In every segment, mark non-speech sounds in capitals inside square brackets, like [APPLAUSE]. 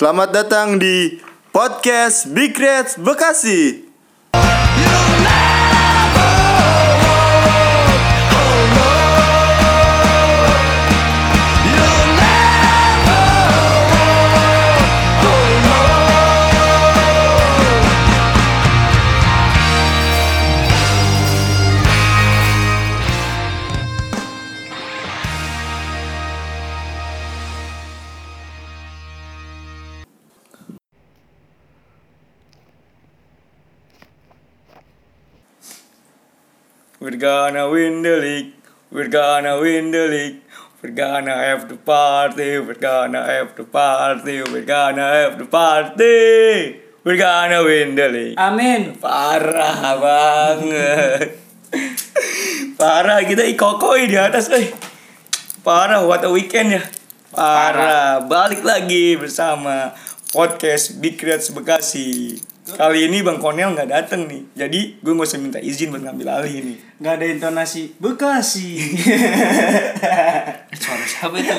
Selamat datang di podcast Big Reds Bekasi. Gonna win the league. We're gonna win the league. We're gonna have the party. We're gonna have the party. We're gonna have the party. We're gonna win the league. Amin. Parah banget. Parah kita ikokoi di atas eh. Parah what a weekend ya. Parah. Balik lagi bersama podcast Big Reds Bekasi. Kali ini Bang Konel nggak dateng nih. Jadi gue nggak usah minta izin buat ngambil alih nih. Gak ada intonasi Bekasi. [LAUGHS] Suara siapa itu? [LAUGHS]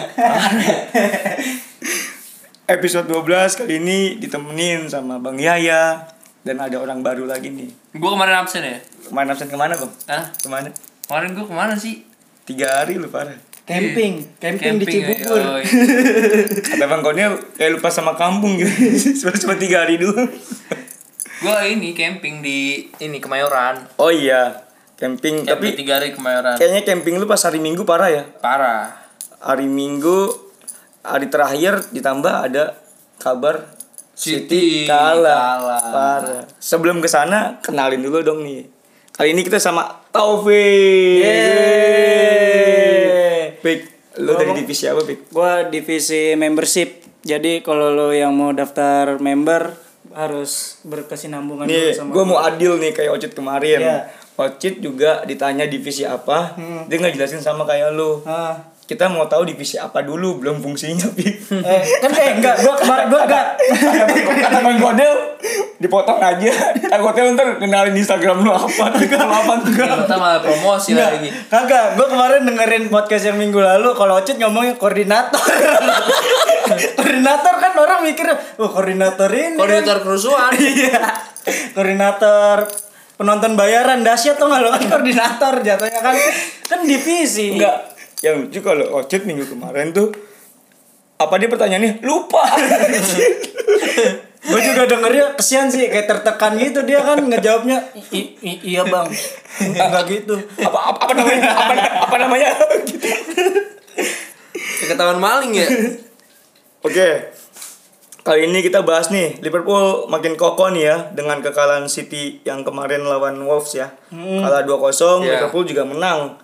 Episode 12 kali ini ditemenin sama Bang Yaya dan ada orang baru lagi nih. gue kemarin absen ya? Ke mana absen ke mana bang? Hah? Ke mana? Kemarin gue ke mana sih? Tiga hari lu parah. camping, camping, di ya? Cibubur. Oh, iya. [LAUGHS] Kata Bang Konel kayak lupa sama kampung gitu. Cuma cuma tiga hari doang. Gue ini camping di ini Kemayoran. Oh iya, camping Tapi tapi tiga hari Kemayoran. kayaknya camping lu pas hari Minggu parah ya. Parah. Hari Minggu hari terakhir ditambah ada kabar City kalah. kalah. Parah. Sebelum ke sana kenalin dulu dong nih. Kali ini kita sama Taufik. Yeay. Pik, lu dari divisi apa, Pik? Gua divisi membership. Jadi kalau lo yang mau daftar member harus berkesinambungan dulu Nih, sama gue mau adil nih kayak Ocit kemarin. Iya. Ocit juga ditanya divisi apa, dia nggak jelasin sama kayak lu. Ah. Kita mau tahu divisi apa dulu, belum fungsinya, Pik. Eh, kan eh enggak, gua kemarin gua enggak. Kata Bang Godel, dipotong aja. Takutnya ntar kenalin Instagram lu apa, kalau apa tuh. Kita malah promosi lagi. kagak. Gua kemarin dengerin podcast yang minggu lalu kalau Ocit ngomongnya koordinator. Koordinator kan orang mikir, oh koordinator ini. kan." Koordinator kerusuhan. [LAUGHS] Iya. koordinator penonton bayaran dahsyat tuh nggak lo kan koordinator jatuhnya kan kan divisi Enggak. Yang lucu kalau Ocit minggu kemarin tuh apa dia pertanyaannya lupa [LAUGHS] gue juga dengernya kesian sih kayak tertekan gitu dia kan ngejawabnya "I- i- iya bang nggak gitu apa apa, apa namanya apa, apa namanya gitu. Ketahuan maling ya? [LAUGHS] oke kali ini kita bahas nih Liverpool makin kokoh nih ya dengan kekalahan City yang kemarin lawan Wolves ya kalah 2-0 Iya. Liverpool juga menang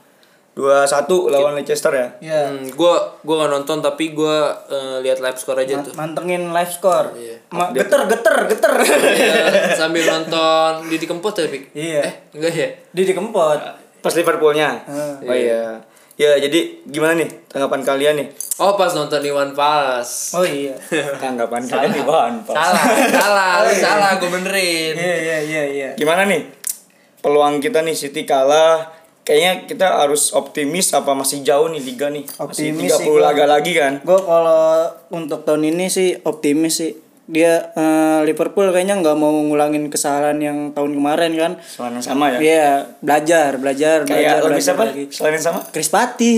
2-1 lawan Leicester ya ya Hmm, gue gue gak nonton tapi gue eh, lihat live score aja tuh. mantengin live score Iya. Ma- geter geter geter [LAUGHS] Iya, sambil nonton Didi Kempot ya, Pik? Iya. Eh, enggak ya? dia dikempot pas Liverpoolnya Ah. oh iya ya jadi gimana nih tanggapan kalian nih? Oh, pas nonton Iwan Fals. oh iya. [LAUGHS] Tanggapan kalian di bahan Salah, salah, lu [LAUGHS] salah, gue benerin. iya iya iya iya. Gimana nih? Peluang kita nih City kalah. Kayaknya kita harus optimis apa masih jauh nih liga nih? Masih Optimis sih 30 gua. laga lagi kan? Gue kalau untuk tahun ini sih optimis sih dia eh, Liverpool kayaknya nggak mau ngulangin kesalahan yang tahun kemarin kan Soalnya sama ya Iya, belajar, belajar, belajar, kayak lebih belajar siapa lagi. selain sama Chris Patti.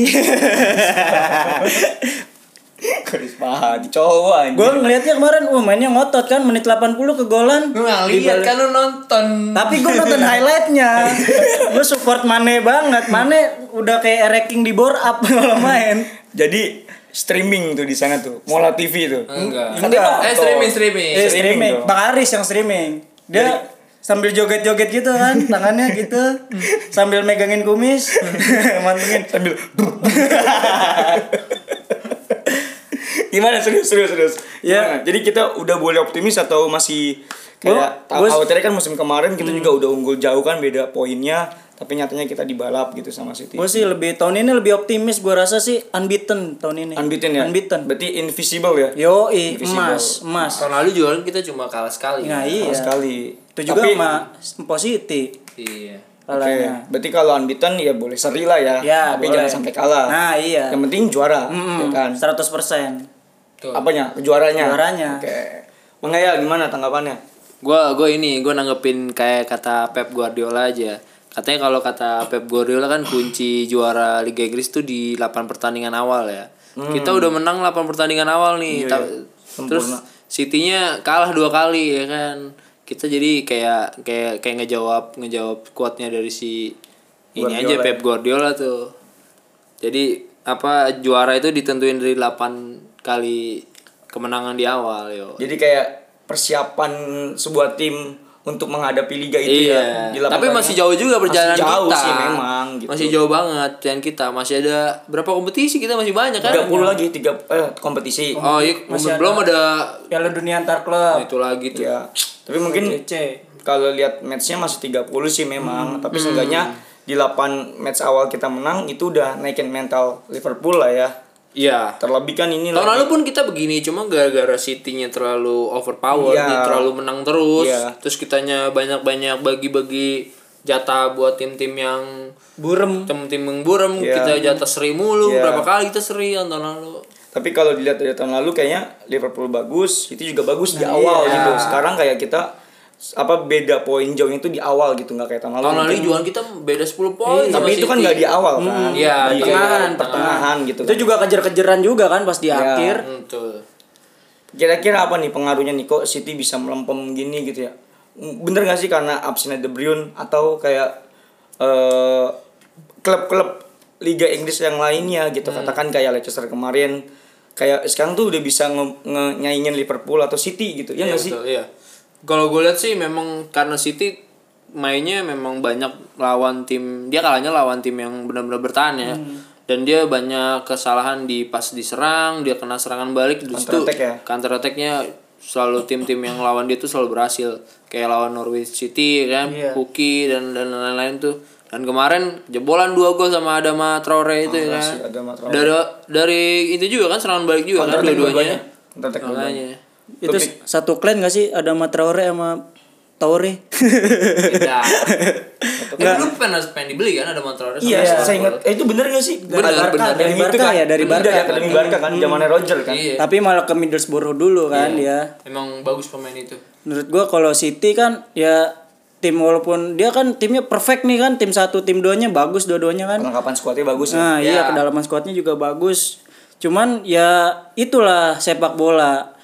Chris Pati cowok anjing. gue ngelihatnya kemarin, wah mainnya ngotot kan, menit 80 ke golan. Lihat kan lu nonton. Tapi gue nonton [LAUGHS] highlightnya, gue support Mane banget. Mane udah kayak ranking di bore up [LAUGHS] kalau main. jadi streaming tuh di sana tuh Mola TV tuh Enggak. Enggak. Eh, streaming, streaming. Eh, Streaming. Bang Aris yang streaming. Dia sambil joget-joget gitu kan, [LAUGHS] tangannya gitu, sambil megangin kumis, [LAUGHS] mantengin. sambil [LAUGHS] gimana serius serius serius Ya. Gimana? jadi kita udah boleh optimis atau masih kayak awalnya kan musim kemarin kita juga udah unggul jauh kan beda poinnya tapi nyatanya kita dibalap gitu sama City Gue sih lebih tahun ini lebih optimis, gue rasa sih unbeaten tahun ini. unbeaten ya Unbeaten. berarti invisible ya Yo, Invisible. emas, emas. Tahun lalu juga kan kita cuma kalah sekali. Nah, Sama iya. sekali Itu juga Tapi- sama Positi. Iya. Oke, kalahnya. berarti kalau unbeaten ya boleh seri lah ya. Ya, tapi boleh. jangan sampai kalah. Nah, iya. Yang penting juara, Mm-mm, ya kan. 100%. Betul. apanya juaranya Juaranya. oke Bang Yaya gimana tanggapannya Gua gue ini gue nanggepin kayak kata Pep Guardiola aja. Katanya kalau kata Pep Guardiola kan kunci juara Liga Inggris tuh di 8 pertandingan awal ya. Kita udah menang 8 pertandingan awal nih. Ta- Terus City-nya kalah dua kali ya kan. Kita jadi kayak kayak kayak ngejawab ngejawab quote-nya dari si ini aja Pep Guardiola tuh. Jadi apa juara itu ditentuin dari 8 kali kemenangan di awal yo. jadi kayak persiapan sebuah tim untuk menghadapi liga itu ya Iya. di lapangan. Tapi masih jauh juga perjalanan Masih jauh kita. sih memang, gitu. Masih jauh banget dan kita masih ada berapa kompetisi kita masih banyak kan? 30 lagi tiga eh kompetisi Oh iya, belum ada Piala Dunia antar klub. itu lagi tuh. ya tapi mungkin kalau lihat matchnya masih 30 sih memang Hmm. tapi seenggaknya di 8 match awal kita menang itu udah naikin mental Liverpool lah ya Iya. terlebih kan ini Tahun lalu pun kita begini cuma gara-gara City-nya terlalu overpower, Iya. nih, terlalu menang terus. Iya. Terus kitanya banyak-banyak bagi-bagi jatah buat tim-tim yang Burem. tim-tim yang burem, Iya. kita jatah seri mulu. Iya. Berapa kali kita seri yang tahun lalu? tapi kalau dilihat dari tahun lalu kayaknya Liverpool bagus itu juga bagus di awal iya. gitu sekarang kayak kita apa beda poin jauhnya itu di awal gitu nggak kayak tahun lalu Tahun lalu jualan kita beda 10 poin sama tapi itu kan nggak di awal kan Iya, di di pertengahan, pertengahan gitu Itu kan. juga kejar-kejaran juga kan pas di Ya. akhir. Hmm, Betul. Kira-kira apa nih pengaruhnya nih kok City bisa melempem gini gitu ya? Bener gak sih karena absennya De Bruyne atau kayak eh klub-klub Liga Inggris yang lainnya gitu katakan kayak Leicester kemarin kayak sekarang tuh udah bisa nge, nge- nyaingin Liverpool atau City gitu ya Iya nggak sih? betul, iya. Kalau gue lihat sih memang karena City mainnya memang banyak lawan tim dia kalahnya lawan tim yang benar-benar bertahan ya. Hmm. Dan dia banyak kesalahan di pas diserang, dia kena serangan balik di situ. Counter attack ya? Counter attack-nya selalu tim-tim yang lawan dia tuh selalu berhasil. Kayak lawan Norwich City kan, Iya. Puki dan dan lain-lain tuh. Dan kemarin jebolan dua gol sama Adama Traore itu ya kan. Adama Traore. Dari dari itu juga kan serangan balik juga kan dua-duanya. Makanya. Itu satu klan gak sih ada Matraore sama Taure? Beda. [LAUGHS] Eh, lu pengen pengen dibeli kan ada motor Iya, saya ingat. Eh, itu bener gak sih? Bener, Barca, bener. Dari Dari Barca itu kan. ya, dari Bener, Barca. Dari Akademi Barca kan, zamannya Roger kan. Iya. Tapi malah ke Middlesbrough dulu kan dia. Emang bagus pemain itu. Menurut gua kalau City kan ya tim walaupun dia kan timnya perfect nih kan tim satu tim duanya bagus dua-duanya kan. Perlengkapan skuadnya bagus ya. Nah, iya Ya. kedalaman skuadnya juga bagus. Cuman ya itulah sepak bola.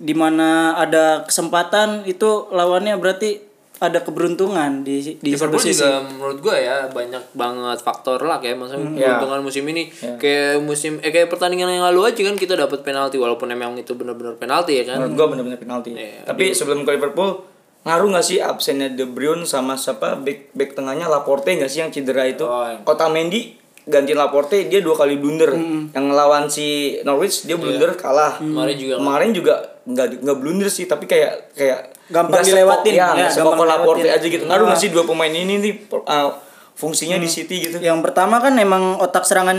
Di mana ada kesempatan itu lawannya berarti ada keberuntungan di di satu Liverpool sisi. juga menurut gua ya banyak banget faktor luck ya maksudnya Iya. keberuntungan musim ini kayak musim eh kayak pertandingan yang lalu aja kan kita dapat penalti walaupun emang itu benar-benar penalti ya kan Menurut gua bener-bener penalti. Iya. Tapi sebelum ke Liverpool ngaruh nggak sih absennya De Bruyne sama siapa back back tengahnya Laporte nggak sih yang cedera itu? Oh, iya. Otamendi gantiin Laporte dia dua kali blunder. Yang ngelawan si Norwich dia blunder kalah. Kemarin juga. Kemarin juga nggak nggak blunder sih tapi kayak kayak Gampang dilewatin. Ya, Ya, gampang Laporte aja gitu. Ngaruh nggak sih dua pemain ini nih uh, fungsinya di City gitu? Yang pertama kan emang otak serangan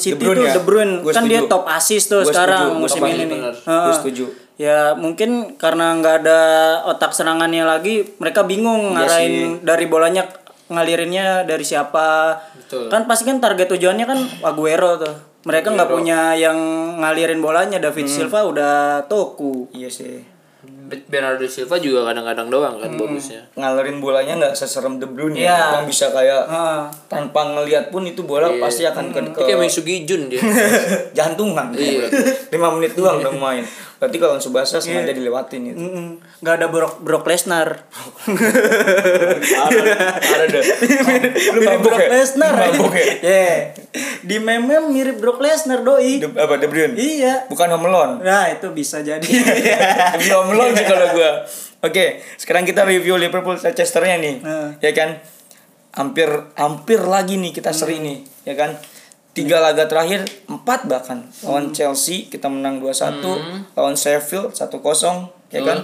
City De Bruyne tuh ya? De Bruyne Gua kan dia top assist tuh Gua sekarang setuju, musim ini. Gua setuju. Ya mungkin karena nggak ada otak serangannya lagi, mereka bingung Iya ngarahin dari bolanya ngalirinnya dari siapa. Betul. Kan pasti kan target tujuannya kan [CLEARS THROAT] Aguero tuh. Mereka nggak punya yang ngalirin bolanya. David Hmm. Silva udah toku. Iya sih. Bernardo Silva juga kadang-kadang doang kan bagusnya Ngalerin bolanya nggak seserem De Bruyne ya. Yang bisa kayak Heeh. tanpa ngelihat pun itu bola pasti akan ke, ke kayak Misugi Jun dia [LAUGHS] jantungan Iya. lima menit doang udah main [LAUGHS] berarti kalau Subasa sengaja dilewatin itu Mm-mm. Nggak ada Brock, Brock Lesnar. ada ada mirip Brock ya Lesnar. ya [LAUGHS] Yeah. Di meme mirip Brock Lesnar doi. De, apa De Bruyne Iya. bukan Home Alone Nah, itu bisa jadi. [LAUGHS] Demi Home Alone sih kalau gua oke sekarang kita review Liverpool Manchesternya nih Nah. ya kan hampir hampir lagi nih kita seri nih ya kan tiga laga terakhir empat bahkan. Lawan Chelsea kita menang 2-1 lawan Sheffield 1-0 ya kan?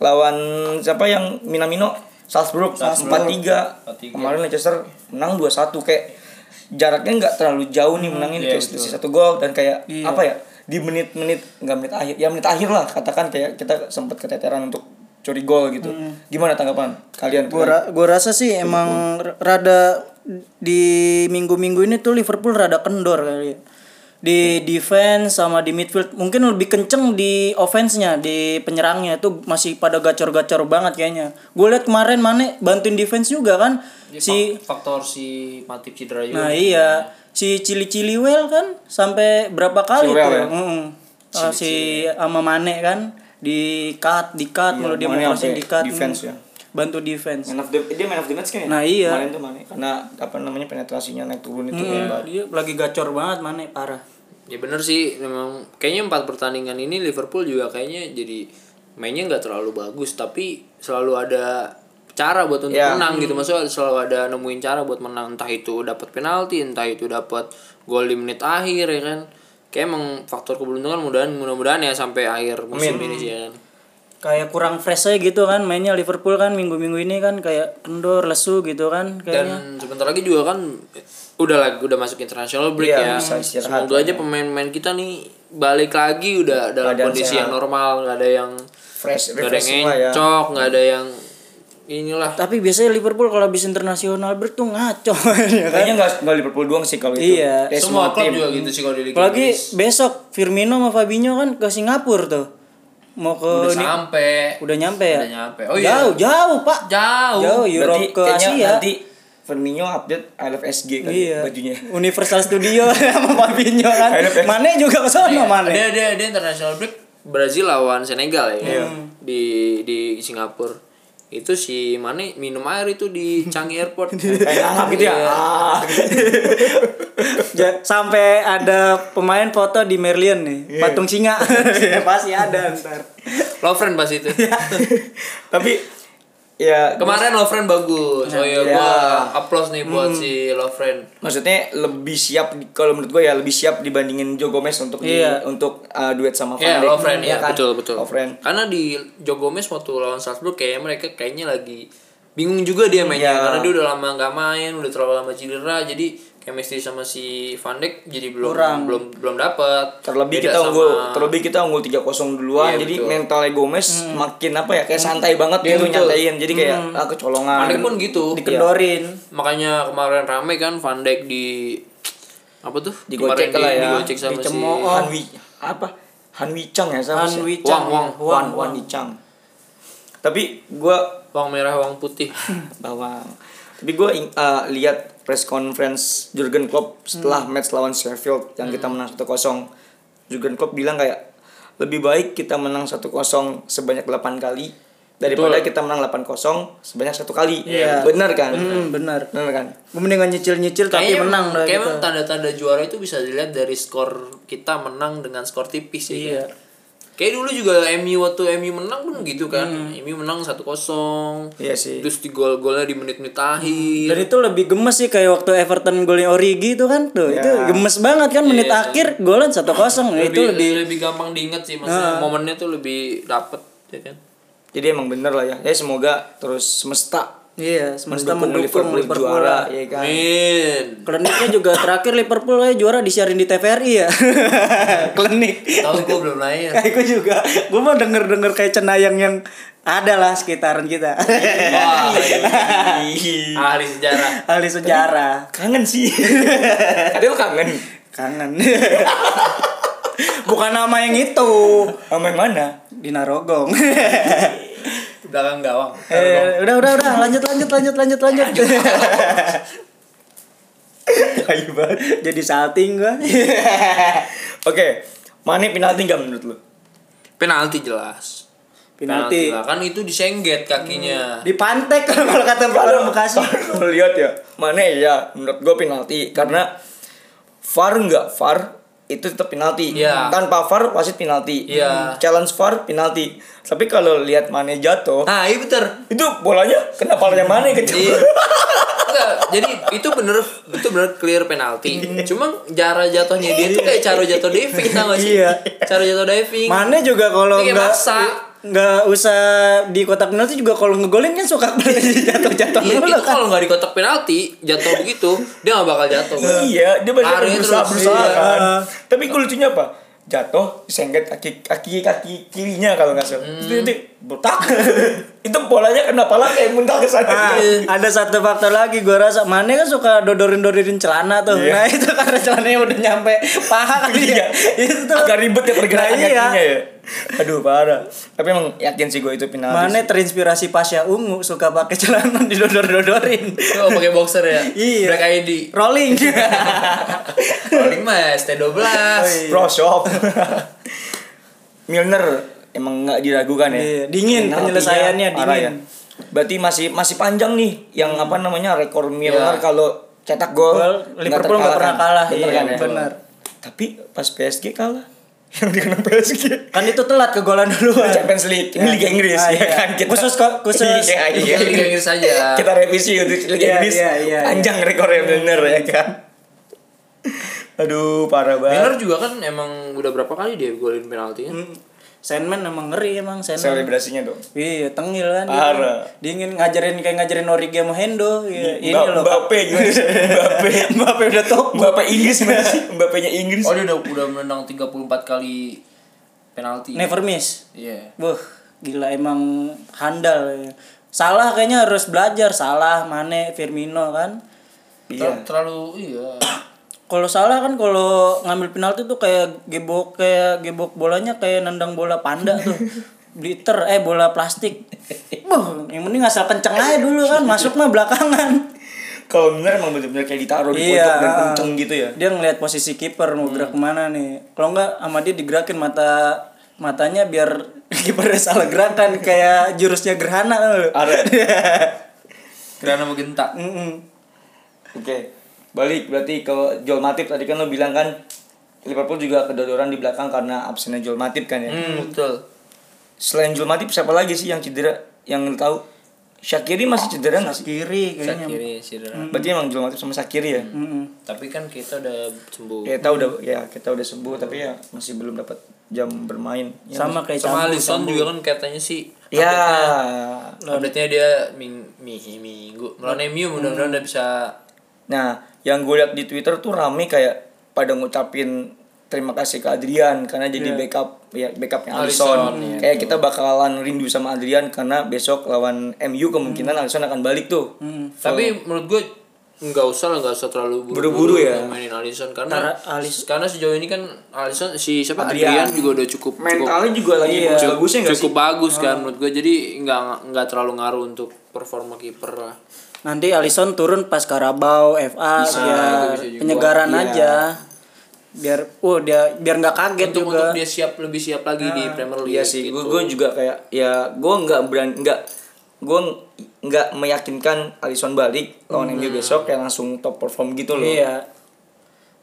Lawan siapa yang Minamino? Salzburg 4-3 kemarin Leicester menang 2-1 kayak jaraknya nggak terlalu jauh nih menangin kayak selisih satu gol dan kayak apa ya di menit-menit nggak menit akhir ya menit akhir lah katakan kayak kita sempat keteteran untuk curi gol gitu. Gimana tanggapan kalian? Gue ra gua rasa sih emang rada di minggu-minggu ini tuh Liverpool rada kendor kali. ya. di defense sama di midfield mungkin lebih kenceng di offense-nya di penyerangnya itu masih pada gacor-gacor banget kayaknya gue liat kemarin Mane bantuin defense juga kan si faktor si Matip cedera juga. nah iya si Cili Ciliwell kan sampai berapa kali Chilwell tuh ya? Mm. Ah, si sama Mane kan di cut di cut Iya, mulu dia Mane mau crossing sampai di cut defense ya. Bantu defense Man of the, dia man of the match kan ya? Nah, iya. Kemarin tuh Mane. Karena apa namanya penetrasinya naik turun itu Mm, hebat. dia lagi gacor banget Mane parah Ya bener sih, memang kayaknya empat pertandingan ini Liverpool juga kayaknya jadi mainnya nggak terlalu bagus, tapi selalu ada cara buat untuk Ya. menang gitu. Maksudnya selalu ada nemuin cara buat menang, entah itu dapat penalti, entah itu dapat gol di menit akhir ya kan. Kayak emang faktor keberuntungan mudahan mudah-mudahan ya sampai akhir musim ini sih ya kan. Kayak kurang fresh aja gitu kan mainnya Liverpool kan minggu-minggu ini kan kayak kendor lesu gitu kan kayaknya Dan sebentar lagi juga kan udah lagi udah masuk international break Iya, ya. bisa Semoga aja pemain-pemain kita nih balik lagi udah dalam Keadaan kondisi sehat. yang normal, nggak ada yang Fresh, nggak ada yang ya. encok, nggak ada yang inilah. tapi biasanya Liverpool kalau habis internasional break tuh ngaco [LAUGHS] ya kan Kayaknya nggak nggak Liverpool doang sih kalau itu. Iya. Kayak Semua klub tim. juga gitu sih kalau di Liga apalagi Inggris. besok Firmino sama Fabinho kan ke Singapura tuh mau ke udah ini- sampai udah nyampe ya Udah nyampe. Oh iya. jauh jauh pak jauh. jauh Berarti Europe ke kayaknya Asia nanti Firmino update I love SG kan iya bajunya. Universal Studio [LAUGHS] sama Fabinho kan. Mane juga ke sana Mane Dia dia dia international break Brazil lawan Senegal ya. Iya. Di di Singapura. Itu si Mane minum air itu di Changi Airport. [LAUGHS] Kayak gitu ya. Iya. Ah. [LAUGHS] Sampai ada pemain foto di Merlion nih Iya. patung singa [LAUGHS] pasti ada ntar Lovren pas itu. Tapi ya Kemarin Lovren bagus. Oh iya Iya. gua applause nih buat si Lovren. maksudnya lebih siap kalau menurut gue ya lebih siap dibandingin Joe Gomez untuk di- Iya. untuk uh, duet sama Van Iya, Dijk. Lovren Iya ya, kan? betul betul. Lovren. Karena di Joe Gomez waktu lawan Salzburg kayaknya mereka kayaknya lagi bingung juga dia mainnya Iya. karena dia udah lama nggak main, udah terlalu lama cedera, jadi chemistry sama si Van Dijk jadi belum Kurang. belum belum dapat. terlebih Beda kita sama- unggul terlebih kita unggul 3-0 duluan Iya, jadi betul. mentalnya Gomez makin apa ya kayak santai banget Iya, gitu betul. nyantain jadi kayak ah, kecolongan Van Dijk pun gitu. dikendorin Makanya kemarin rame kan Van Dijk di apa tuh? digocek Kemarin lah di- ya Digocek sama si Dicemooh. Han Wi apa Han Wi Chang ya sama Han si- Wang, Wang, Wan Wan Wi Chang tapi gua Wang merah, wang putih. [LAUGHS] bawang tapi gue lihat press conference Jurgen Klopp setelah match lawan Sheffield yang kita menang 1-0 Jurgen Klopp bilang kayak lebih baik kita menang 1-0 sebanyak 8 kali daripada kita menang 8-0 sebanyak satu kali Iya. benar kan hmm, benar benar kan mendingan nyicil-nyicil tapi menang kayak gitu emang tanda-tanda juara itu bisa dilihat dari skor kita menang dengan skor tipis ya. Iya. kan? Kayak dulu juga MU waktu MU menang pun gitu kan. MU menang 1-0. iya sih Terus di gol-golnya di menit-menit akhir. dan itu lebih gemes sih kayak waktu Everton golnya Origi itu kan tuh Ya. itu gemes banget kan menit Iya. akhir golan satu kosong lebih, itu lebih lebih gampang diinget sih maksudnya momennya tuh lebih dapet ya kan. jadi emang bener lah ya ya semoga terus semesta iya semesta mendukung mendukung Liverpool, Liverpool, juara ya kan Amin. Kliniknya juga terakhir Liverpool ya juara disiarin di TVRI ya. [LAUGHS] Klinik. Tahu gue belum nanya. [LAUGHS] Kayak gue juga. Gue mau denger-denger kayak cenayang yang ada lah sekitaran kita. Wah, Ih, [LAUGHS] ahli sejarah. Ahli sejarah. kangen sih katanya lu kangen Kangen. Bukan nama yang itu. sama yang mana Di Narogong. Belakang gawang. eh, udah udah udah lanjut lanjut lanjut lanjut lanjut. kayu banget Jadi salting gua. [LAUGHS] oke Mane penalti nggak menurut lu Penalti jelas. Penalti. lah kan itu disengget kakinya. Di pantek kalau kata orang Bekasi. Lihat ya, mana ya menurut gue penalti karena VAR enggak VAR itu tetap penalti. Iya. Tanpa VAR wasit penalti. Iya. Challenge VAR penalti. Tapi kalau lihat Mane jatuh, Nah, iya bener. itu bolanya kena palanya Mane gitu. Iya. Enggak, jadi itu bener itu bener clear penalti. Cuma cara jatuhnya dia tuh kayak cara jatuh diving gak sih? Iya. Cara jatuh diving. Mane juga kalau Ini kayak nggak maksa. Nggak usah di kotak penalti juga kalau ngegolin kan suka [LAUGHS] jatuh-jatuh Iya, dulu itu kan. kalau nggak di kotak penalti jatuh begitu dia nggak bakal jatuh. iya, dia banyak berusaha berusaha iya. kan. Tapi gue lucunya apa? jatuh disengket kaki kaki kaki kirinya kalau nggak salah itu itu botak [LAUGHS] itu bolanya kena pala kayak muntah ke sana Ah, ada satu faktor lagi gue rasa Mane kan suka dodorin-dodorin celana tuh. Iya. Nah, itu karena celananya udah nyampe paha kali ya. itu tuh agak ribet ya pergerakan Nah, iya. kakinya ya aduh parah tapi emang yakin sih gue itu penalti Mane terinspirasi Pasha Ungu suka pakai celana didodor-dodorin. Oh pakai boxer ya? Iya. Black ID. Rolling. [LAUGHS] Paling mah ST12. pro shop Milner emang nggak diragukan ya Iya, dingin Penaltinya penyelesaiannya, dingin. ya. berarti masih masih panjang nih yang apa namanya rekor Milner Iya. kalau cetak gol Liverpool nggak pernah kalah. bener Iya, kan ya? bener. tapi pas PSG kalah yang dikenal PSG kan itu telat kegolan duluan. Champions League ini Ya. Liga Inggris Ah, ya iya. kan Khusus kok- khusus. iya, iya. Iya, Liga Inggris aja. kita revisi untuk Liga Iya, Inggris iya, iya, panjang rekornya bener ya kan aduh parah banget Miller juga kan emang udah berapa kali dia golin penalti kan? Hmm. Sandman emang ngeri emang Sandman. selebrasinya dong Iya, tengil kan. dia. Parah. Dingin ngajarin kayak ngajarin Origi sama Hendo. Iya, ini Mbak- loh. Mbappe gimana sih? Mbappe [LAUGHS] Mbappe udah top. Mbappe Inggris mana sih? [LAUGHS] Mbappe-nya Inggris. Oh dia udah udah menang 34 kali penalti. Never miss. Iya. Wah, gila emang handal. ya. Salah kayaknya harus belajar. Salah, Mane, Firmino kan. Iya. Ter- Terlalu iya. Kalau salah kan kalau ngambil penalti tuh kayak gebok kayak gebok bolanya kayak nendang bola panda tuh. [LAUGHS] Liter eh bola plastik. Buh, yang penting asal kenceng aja dulu kan, masuk mah belakangan. Kalau bener emang bener-bener kayak ditaruh di Iya, pojok dan kenceng gitu ya. Dia ngelihat posisi kiper mau gerak ke mana nih. Kalau enggak sama dia digerakin mata matanya biar [LAUGHS] kipernya salah gerakan kayak jurusnya gerhana lu. Ada. Karena [LAUGHS] mau gentak. Mm-mm. Oke. Balik berarti ke Joel Matip tadi kan lo bilang kan Liverpool juga kedodoran di belakang karena absennya Joel Matip kan ya. Hmm, betul. Selain Joel Matip siapa lagi sih yang cedera? Yang tahu? Shakiri masih cedera nggak sih? Kiri kayaknya. Sakiri cedera. Berarti emang Joel Matip sama Shakiri ya? Mm-mm. Tapi kan kita udah sembuh. Kita udah ya kita udah sembuh tapi ya masih belum dapat jam bermain. Ya, Sama kayak Sama Alisson juga kan katanya sih Ya. update-nya dia ming, mi- minggu melawan MU mudah-mudahan udah bisa Nah, yang gue liat di Twitter tuh rame kayak pada ngucapin terima kasih ke Adrian karena jadi backup ya backupnya Alisson, Alisson. iya, kayak kita bakalan rindu sama Adrian karena besok lawan MU kemungkinan Alisson akan balik tuh. Hmm. Tapi menurut gue nggak usah lah nggak usah terlalu Buru-buru ya. mainin Alisson karena Karena Alis- karena sejauh ini kan Alisson si siapa Adrian. Adrian, juga udah cukup Mentalnya juga lagi Iya. bagusnya nggak cukup sih? bagus kan menurut gue jadi nggak nggak terlalu ngaruh untuk performa kiper lah Nanti Alisson turun pas Karabau, FA, Bisa, juga. penyegaran Iya. aja. Biar, oh dia biar nggak kaget untuk juga. untuk dia siap lebih siap lagi di Premier League Iya sih, gitu. gue juga kayak ya gue nggak berani nggak gue nggak meyakinkan Alisson balik lawan MU besok kayak langsung top perform gitu loh. Iya.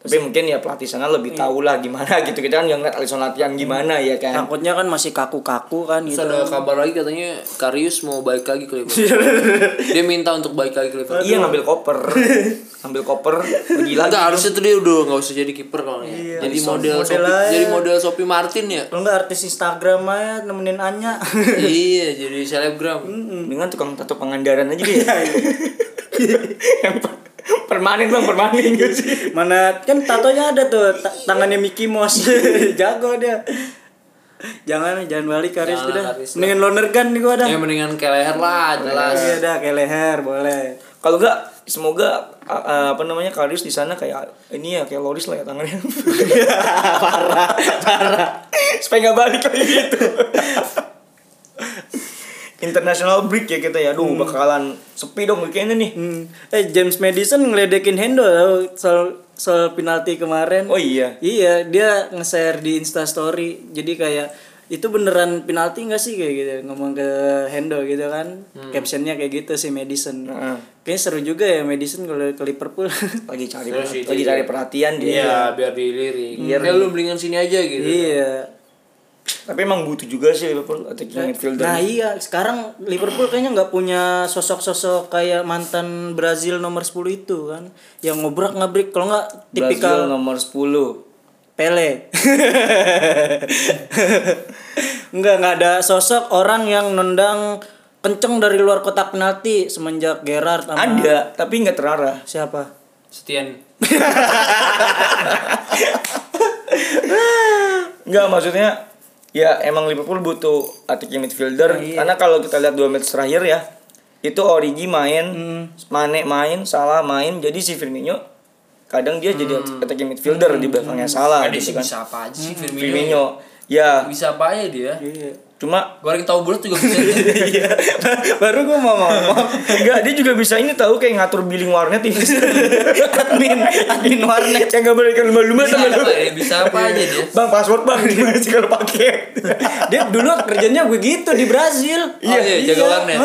Tapi mungkin ya pelatih sana lebih tahu lah gimana [LAUGHS] gitu kita kan yang ngeliat Alisson latihan gimana ya kan. Takutnya kan masih kaku-kaku kan Terus gitu. ada kabar lagi katanya Karius mau balik lagi ke Liverpool. [LAUGHS] dia minta untuk balik lagi ke Liverpool. Iya ngambil koper, [LAUGHS] ngambil koper pergi lagi. Enggak harusnya tuh dia udah nggak usah jadi kiper kalau ya. Iya, jadi model, model Sophie, jadi model Sophie Martin ya. Kalau nggak artis Instagram aja nemenin Anya. iya, jadi selebgram. Dengan tukang tato pangandaran aja dia. Yang per- [LAUGHS] permanen bang, permanen gitu sih. Mana kan tatonya ada tuh ta- tangannya Mickey Mouse. [LAUGHS] Jago dia. Jangan jangan balik Karis udah. Karis. Mendingan Lonergan nih gua dah. Ya mendingan ke leher lah, jelas. Iya dah kayak leher boleh. Kalau enggak semoga a- apa namanya Karius di sana kayak ini ya kayak Loris lah ya tangannya. [LAUGHS] parah, parah. Supaya nggak balik lagi gitu. International break ya kita ya. Duh, bakalan sepi dong kayaknya nih. Hmm. Eh James Madison ngeledekin Hendo tau, soal soal penalti kemarin. Oh iya. Iya, dia nge-share di Insta story. Jadi kayak itu beneran penalti gak sih kayak gitu ngomong ke Hendo gitu kan. Captionnya kayak gitu sih Madison. Heeh. Kayaknya seru juga ya Madison kalau ke Liverpool. [LAUGHS] Lagi cari lagi jadi- cari perhatian dia. Iya, biar dilirik. Iya, lu mendingan sini aja gitu. iya. Tapi emang butuh juga sih Liverpool attacking midfielder. Nah iya, sekarang Liverpool kayaknya nggak punya sosok-sosok kayak mantan Brazil nomor 10 itu kan. Yang ngobrak ngabrik kalau nggak Brazil tipikal nomor 10. Pele. [LAUGHS] Enggak, nggak ada sosok orang yang nendang kenceng dari luar kotak penalti semenjak Gerrard sama Ada, tapi nggak terarah. siapa? Setien. [LAUGHS] Enggak maksudnya ya emang Liverpool butuh attacking midfielder. Karena kalau kita lihat dua match terakhir ya itu Origi main, Mane main, Salah main, jadi si Firmino kadang dia jadi attacking midfielder di belakangnya Salah Ada gitu sih kan. bisa apa aja sih Firmino. Firmino ya. Bisa apa aja dia. Cuma Goreng tahu bulat juga bisa. [LAUGHS] Iya. Baru gue mau ngomong. Enggak, dia juga bisa ini tahu kayak ngatur billing warnet ini. admin, admin warnet yang enggak boleh lumba-lumba bisa sama lu. Bisa apa aja dia. Bang, password Bang, [LAUGHS] gimana sih kalau pakai? Dia dulu kerjanya begitu di Brazil. Iya, iya, jaga warnet.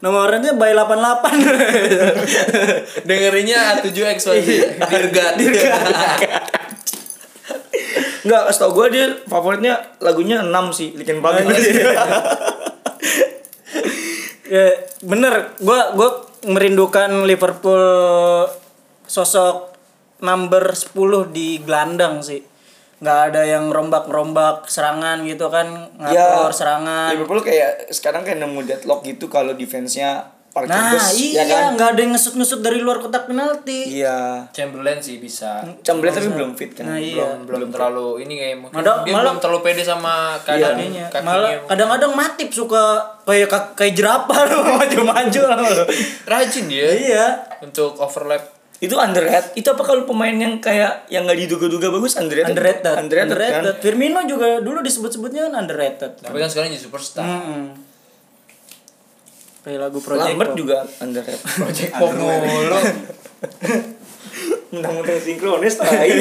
Nama warnetnya by 88. [LAUGHS] Dengerinnya A7X Iya. Dirgat. Enggak, setahu gue dia favoritnya lagunya 6 sih, Linkin Park. [LAUGHS] ya, bener, gua gua merindukan Liverpool sosok number 10 di gelandang sih. nggak ada yang rombak-rombak serangan gitu kan ngatur serangan Liverpool kayak sekarang kayak nemu deadlock gitu kalau defense-nya parkir nah bus, iya ya kan? nggak ada yang ngesut-ngesut dari luar kotak penalti Iya. Chamberlain sih bisa. Chamberlain tapi belum fit kan. Nah, iya. belum belum terlalu ini kayak mungkin Malah- dia malah- belum terlalu pede sama keadaan Iya, kakinya. malah kadang-kadang Matip suka kayak kayak jerapah [LAUGHS] loh maju-maju loh. rajin dia iya. untuk overlap. Itu underrated. Itu apa kalau pemain yang kayak yang nggak diduga-duga bagus underrated? Underrated. Underrated, Underrated. kan? Firmino juga dulu disebut-sebutnya kan underrated. Tapi kan sekarang jadi superstar. Mm-mm. Kayak lagu Project Lambert Pop. juga underrated. [LAUGHS] Project Pop mulu. Mentang-mentang sinkronis tai.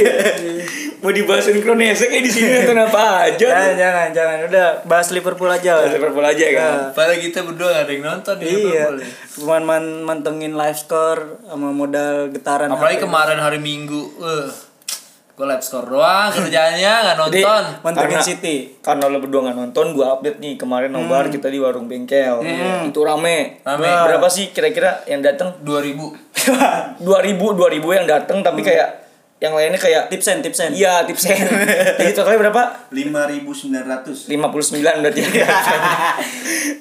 Mau dibahas sinkronis kayak di sini nonton apa aja. Jangan, jangan, jangan. Udah bahas Liverpool aja lah. Liverpool aja kan. Padahal kita berdua gak ada yang nonton di Iya. Liverpool. ya. Cuman man mantengin live score sama modal getaran. Apalagi HP. kemarin hari Minggu. Uh, gue live score doang kerjanya gak Jadi, nonton. mantengin Karena- City. Karena lo berdua nggak nonton, gua update nih kemarin nobar kita di warung bengkel. Itu rame. Rame. Berapa sih kira-kira yang datang? 2000 [LAUGHS] [LAUGHS] dua ribu dua ribu yang datang tapi kayak yang lainnya kayak Tipsen, tipsen. iya tipsen jadi [LAUGHS] totalnya berapa 5.900 59 berarti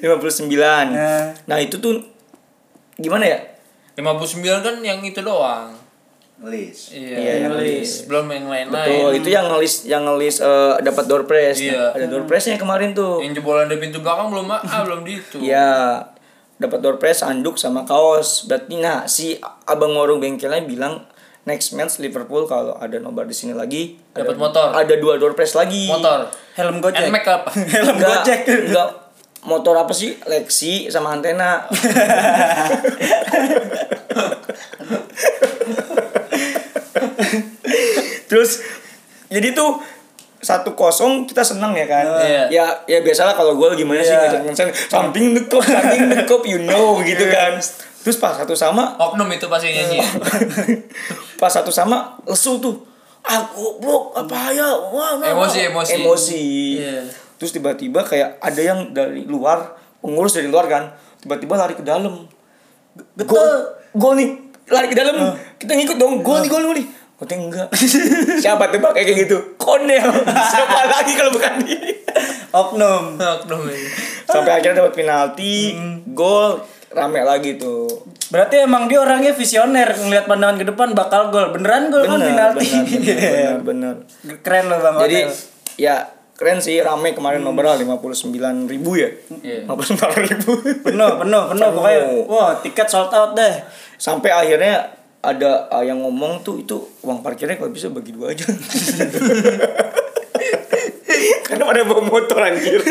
59 Nah. nah itu tuh gimana ya 59 kan yang itu doang. List Iya, Iya, yang list. Belum yang lain-lain. Betul, itu yang ngelis yang ngelis eh, dapat door prize. Iya. Ada door prize-nya kemarin tuh. Yang jebolan dari pintu belakang belum ah belum di itu. Iya. Dapat door prize, anduk sama kaos. Berarti nah si abang warung bengkelnya bilang next match Liverpool kalau ada nobar di sini lagi Dapat ada- motor. Ada dua door prize lagi. Motor. Helm Gojek. Nmax apa? [LAUGHS] Helm Enggak, Gojek. enggak motor apa sih? Lexi sama antena. [LAUGHS] Terus jadi tuh satu kosong kita senang ya kan Iya. ya ya biasalah kalau gue gimana sih Iya. ngecek samping dekop samping dekop you know [LAUGHS] gitu kan terus pas satu sama Oknum itu pasti nyanyi. [LAUGHS] pas satu sama lesu tuh aku blok apa ya wah Emosi, wah." emosi. emosi Iya. terus tiba-tiba kayak ada yang dari luar pengurus dari luar kan tiba-tiba lari ke dalam gol gol nih lari ke dalam kita ngikut dong gol nih gol nih, gol nih Katanya enggak [LAUGHS] Siapa tebak kayak gitu Konel [LAUGHS] Siapa lagi kalau bukan dia Oknum. Oknum ini. Sampai akhirnya dapat penalti Gol Rame lagi tuh Berarti emang dia orangnya visioner ngelihat pandangan ke depan bakal gol. Beneran gol kan penalti. benar benar [LAUGHS] benar Keren loh Bang Jadi Hotel. ya keren sih rame kemarin nobar 59 ribu ya Iya. 59 ribu penuh, penuh, penuh pokoknya. Wah, tiket sold out deh. sampai akhirnya ada uh, yang ngomong tuh itu uang parkirnya kalau bisa bagi dua aja [LAUGHS] karena pada bawa motor anjir [LAUGHS]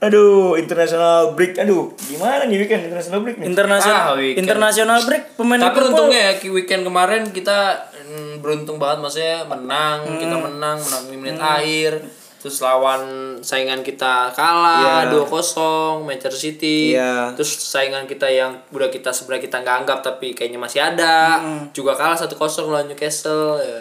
aduh international break aduh gimana nih weekend international break nih Internasional Ah, weekend. internasional break pemain Tapi Liverpool. untungnya ya ki- weekend kemarin kita mm, beruntung banget maksudnya menang, kita Hmm. menang menang di menit akhir. Terus lawan saingan kita kalah Iya. 2-0 Manchester City. Iya. Terus saingan kita yang udah kita sebenarnya kita nggak anggap tapi kayaknya masih ada juga kalah 1-0 lawan Newcastle ya.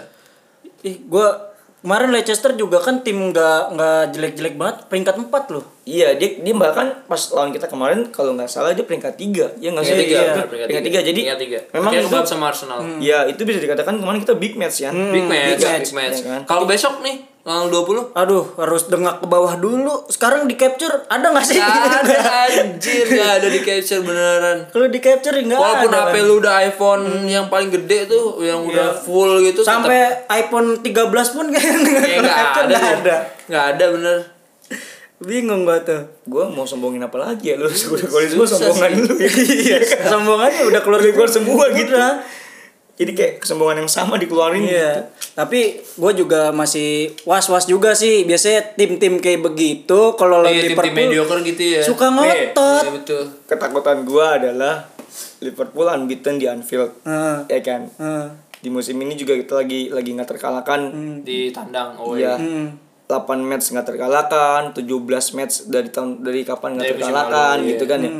Ih, gua kemarin Leicester juga kan tim nggak nggak jelek-jelek banget, peringkat 4 loh. Iya dia dia bahkan pas lawan kita kemarin kalau nggak salah dia peringkat tiga ya nggak sih Peringkat tiga, Iya, peringkat tiga jadi Peringkat tiga. memang Kayak itu sama Arsenal. ya itu bisa dikatakan kemarin kita big match ya Big match, Big big match, match. ya kan? Kalau besok nih Tanggal 20? Aduh, harus dengak ke bawah dulu. Sekarang di capture ada nggak sih? Gak [LAUGHS] ada anjir, gak ada di capture beneran. Kalau di capture nggak ada. Walaupun HP lu udah iPhone yang paling gede tuh, yang udah full gitu tetep- sampai iPhone 13 pun kayaknya kayak nggak gak capture ada. nggak deh. ada. Nggak ada bener. Bingung gua tuh. Gue mau sombongin apa lagi ya lu? [LAUGHS] Udah kalau semua Susah sombongan lu. [LAUGHS] Iya, sombongannya udah keluar Keluar semua gitu. Udah. Jadi kayak kesombongan yang sama dikeluarin Iya, gitu. tapi gue juga masih was-was juga sih. Biasanya tim-tim kayak begitu kalau Iya, lagi tim-tim mediocre gitu ya. suka ngotot. Iya betul. Ketakutan gue adalah Liverpool unbeaten di Anfield. Heeh. Ya kan? Heeh. Di musim ini juga kita lagi lagi nggak terkalahkan. Di tandang oh Iya. Hmm. 8 match nggak terkalahkan, 17 match dari tahun dari kapan nggak terkalahkan lalu, gitu iya. kan ya.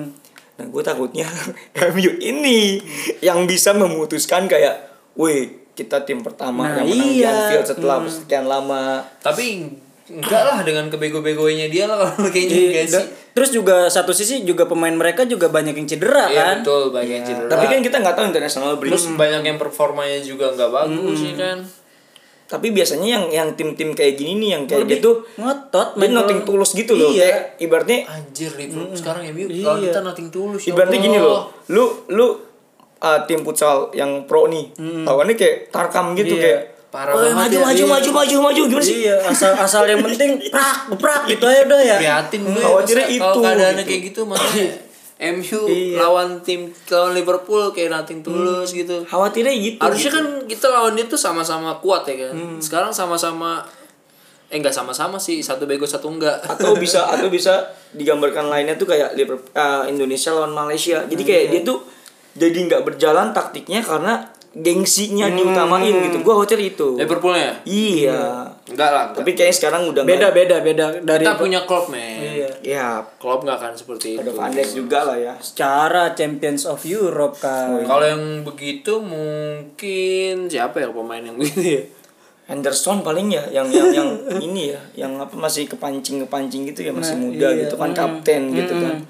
Nah, gue takutnya [LAUGHS] MU ini yang bisa memutuskan kayak, "Wih, kita tim pertama Nah, yang menang di iya. Anfield setelah sekian lama." Tapi enggak lah dengan kebego-begonya dia lah kalau kayaknya Iya, enggak sih. Terus juga satu sisi juga pemain mereka juga banyak yang cedera Iya kan. betul banyak yang cedera. Tapi kan kita nggak tahu international break. terus banyak yang performanya juga nggak bagus sih kan. Tapi biasanya yang yang tim-tim kayak gini nih yang kayak gitu ngotot dia nothing kalau- tulus gitu loh. Iya. Kayak ibaratnya Anjir Liverpool sekarang ya kalau Iya. kita nothing tulus ya ibaratnya gini loh. Lu lu uh, tim futsal yang pro nih. Lawannya kayak Tarkam gitu Iya. kayak Parah "Oh, banget maju, ya." maju, Iya. maju, maju, maju, gimana sih? Iya, asal asal yang penting prak, prak gitu aja udah ya. prihatin gue Khawatirnya masa itu, kalau keadaannya gitu. kayak gitu makanya [COUGHS] MU Iya. lawan tim lawan Liverpool kayak nothing tulus gitu. Khawatirnya gitu. Harusnya gitu. kan kita lawan dia tuh sama-sama kuat ya kan. Hmm. Sekarang sama-sama eh enggak sama-sama sih, satu bego satu enggak. atau [LAUGHS] bisa atau bisa digambarkan lainnya tuh kayak Liverpool, uh, Indonesia lawan Malaysia. Jadi kayak Hmm. dia tuh jadi nggak berjalan taktiknya karena gengsinya diutamain Hmm. gitu. Gua khawatir itu. Liverpoolnya? Iya. Enggak lah. enggak. Tapi kayaknya sekarang udah Beda beda beda dari Kita punya klub men. Iya. Ya, Klopp nggak akan seperti itu. ada Van Dijk juga lah ya. Secara Champions of Europe kan. Kalau yang begitu mungkin siapa ya pemain yang begitu ya? Henderson paling ya yang yang yang [LAUGHS] ini ya, yang apa masih kepancing kepancing gitu ya masih muda iya. gitu kan kapten gitu kan.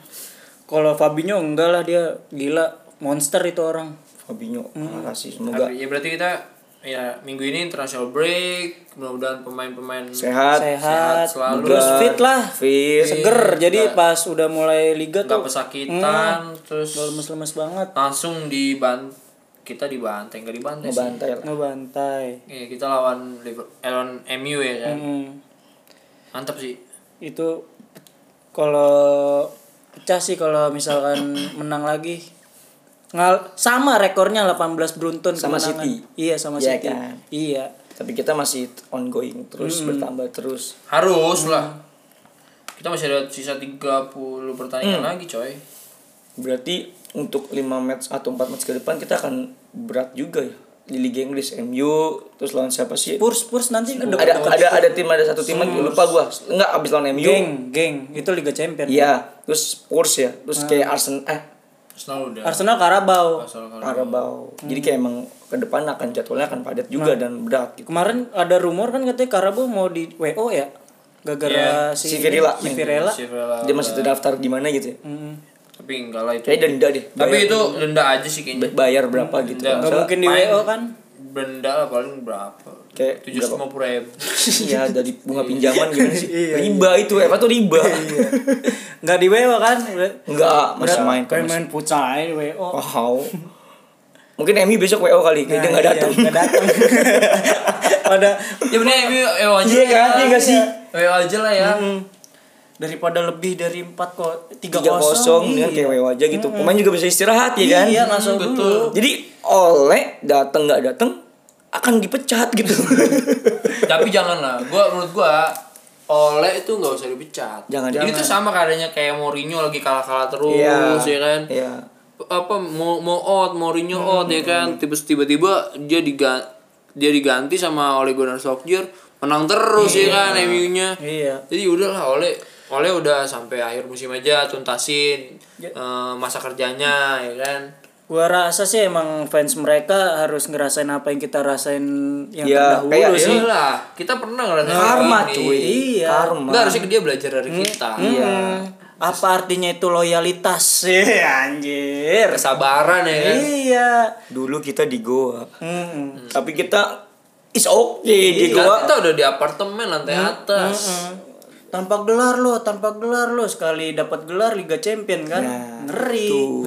Kalau Fabinho enggak lah dia gila monster itu orang. Fabinho parah sih semoga ya berarti kita ya minggu ini international break, mudah-mudahan pemain-pemain sehat, Sehat, selalu. terus fit lah. fit. Seger. Jadi pas udah mulai liga nggak tuh pesakitan, terus lemes-lemes banget. langsung diban kita dibantai nggak dibantai sih. Ngebantai lah. Ngebantai. Iya kita lawan Liver- eh, MU ya kan. Hmm. Mantap sih. Itu kalau pecah sih kalau misalkan menang lagi. Ngal sama rekornya 18 beruntun Sama kemenangan. City. Iya sama Iya City. kan? Iya. Tapi kita masih ongoing terus bertambah terus. Harus lah. Kita masih ada sisa 30 pertandingan lagi coy. Berarti untuk 5 match atau 4 match ke depan kita akan berat juga ya. Di Liga Inggris MU terus lawan siapa sih? Spurs Spurs nanti depan. Ada ada ada tim ada satu tim lagi lupa gua. Enggak abis lawan MU. Geng, geng, itu Liga Champion. Iya, terus Spurs ya. Terus kayak Arsenal eh Arsenal udah. Arsenal Karabau. Arsenal kan. Carabao. Jadi kayak emang ke depan akan jadwalnya akan padat juga dan berat gitu. Kemarin ada rumor kan katanya Karabau mau di WO ya. Gara-gara Si si Virila. Si Virela. Dia masih terdaftar di mana gitu ya. Hmm. Tapi enggak lah itu. Kayak denda deh. Tapi Bayar- itu denda aja sih kayaknya. bayar berapa gitu. Denda. Gak mungkin di WO kan. Denda lah paling berapa? Kayak Tujuh ratus lima puluh ribu. ya dari bunga [LAUGHS] pinjaman gimana sih? riba itu apa tuh riba? Nggak di WO kan. Enggak, masih main kan. main di WO. Wow. Mungkin Emi besok WO kali, kayak dia Nah, nggak iya, datang. nggak datang. [LAUGHS] Pada Ya bener MU EO aja. Iya kan, iya nggak sih? EO aja lah ya. daripada lebih dari 4 kok 3 tiga kosong dengan kayak WO aja gitu. Pemain juga bisa istirahat ya kan? Iya, langsung Betul. dulu. Jadi oleh datang nggak datang akan dipecat gitu. [LAUGHS] Tapi jangan lah. Gua menurut gua Oleh itu nggak usah dipecat. Jangan, Ini jangan. tuh sama keadaannya kayak Mourinho lagi kalah-kalah terus Iya. ya kan. Iya. Apa mau mau out, Mourinho out ya kan. Tiba tiba-tiba dia diganti dia diganti sama Ole Gunnar Solskjaer menang terus ya kan MU-nya. Iya. Jadi udahlah Ole Ole udah sampai akhir musim aja tuntasin eh, masa kerjanya ya kan. Gua rasa sih emang fans mereka harus ngerasain apa yang kita rasain yang Iya, terdahulu kayak- sih. Iyalah, kita pernah ngerasain Karma ini. cuy. Iya. Karma. Enggak harusnya dia belajar dari kita. Iya. Hmm. Apa artinya itu loyalitas? [LAUGHS] Iya, anjir. Kesabaran ya kan. Iya. Dulu kita di Goa, Hmm. tapi kita is okay dia Kan gua kita udah di apartemen lantai atas. Heeh. tanpa gelar lo tanpa gelar lo sekali dapat gelar Liga Champion kan Nah, ngeri tuh.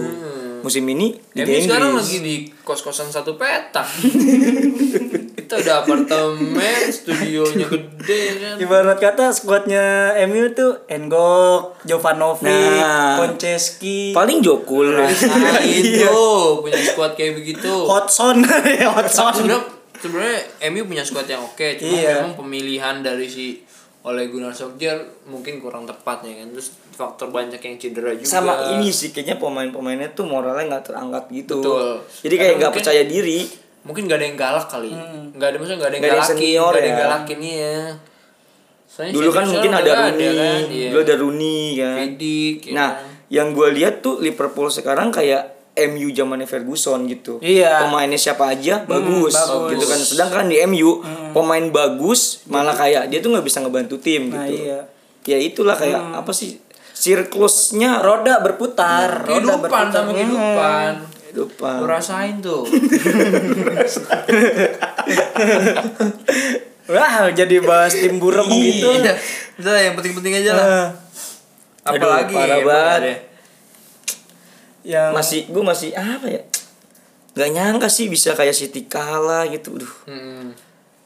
Musim ini di Emi sekarang lagi di kos-kosan satu petak. [LAUGHS] kita udah apartemen, studionya gede kan. Ibarat kata skuadnya MU tuh Engok, Jovanovic, Nah. Konceski, paling Jokul Rasain [LAUGHS] tuh punya squad kayak begitu. Hotson, Hotson. [LAUGHS] Sebenarnya sebenarnya MU punya squad yang oke, cuma Iya. memang pemilihan dari si Ole Gunnar Solskjaer mungkin kurang tepat ya kan. Terus faktor banyak yang cedera juga. sama ini sih kayaknya pemain-pemainnya tuh moralnya nggak terangkat gitu Betul. jadi kayak nggak percaya diri mungkin gak ada yang galak kali. Nggak ada maksudnya nggak ada yang Nggak ada yang galakin, nggak ada yang ya. galakin iya. Soalnya dulu kan mungkin ada Rooney kan, iya. dulu ada Rooney kan Vidic, ya nah kan. yang gue lihat tuh Liverpool sekarang kayak MU zamannya Ferguson gitu Iya. pemainnya siapa aja bagus, bagus. gitu kan sedangkan di MU pemain bagus malah kayak dia tuh nggak bisa ngebantu tim Nah, gitu iya. ya itulah kayak apa sih siklusnya Roda berputar, roda kehidupan berputar. sama kehidupan. kehidupan Lu rasain tuh. [LAUGHS] Wah, jadi bahas tim burem gitu. Iya. Udah yang penting-penting aja lah. Eh, Apalagi parah ya, banget. ya. yang masih gue masih apa ya nggak nyangka sih bisa kayak City kalah gitu Duh. Hmm.